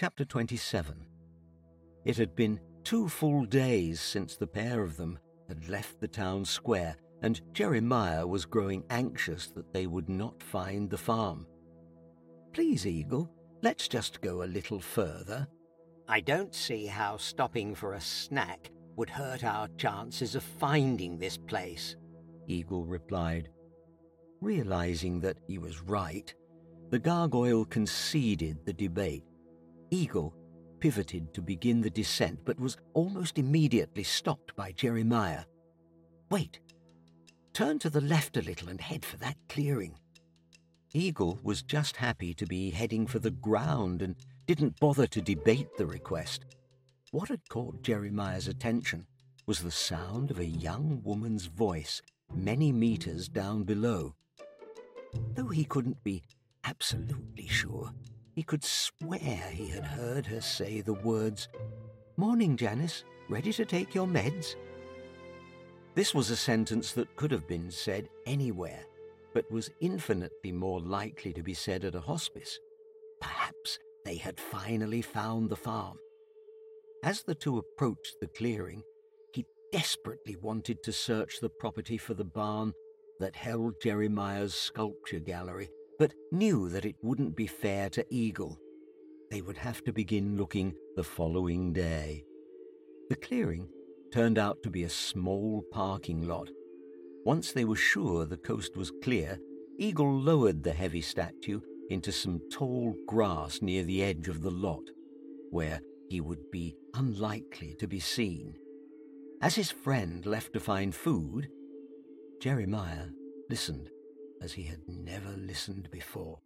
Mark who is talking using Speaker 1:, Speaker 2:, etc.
Speaker 1: Chapter 27 It had been two full days since the pair of them had left the town square, and Jeremiah was growing anxious that they would not find the farm. Please, Eagle, let's just go a little further.
Speaker 2: I don't see how stopping for a snack would hurt our chances of finding this place,
Speaker 1: Eagle replied. Realizing that he was right, the gargoyle conceded the debate. Eagle pivoted to begin the descent, but was almost immediately stopped by Jeremiah. Wait, turn to the left a little and head for that clearing. Eagle was just happy to be heading for the ground and didn't bother to debate the request. What had caught Jeremiah's attention was the sound of a young woman's voice many meters down below. Though he couldn't be absolutely sure, he could swear he had heard her say the words, Morning, Janice. Ready to take your meds? This was a sentence that could have been said anywhere, but was infinitely more likely to be said at a hospice. Perhaps they had finally found the farm. As the two approached the clearing, he desperately wanted to search the property for the barn that held Jeremiah's sculpture gallery but knew that it wouldn't be fair to Eagle. They would have to begin looking the following day. The clearing turned out to be a small parking lot. Once they were sure the coast was clear, Eagle lowered the heavy statue into some tall grass near the edge of the lot, where he would be unlikely to be seen. As his friend left to find food, Jeremiah listened as he had never listened before.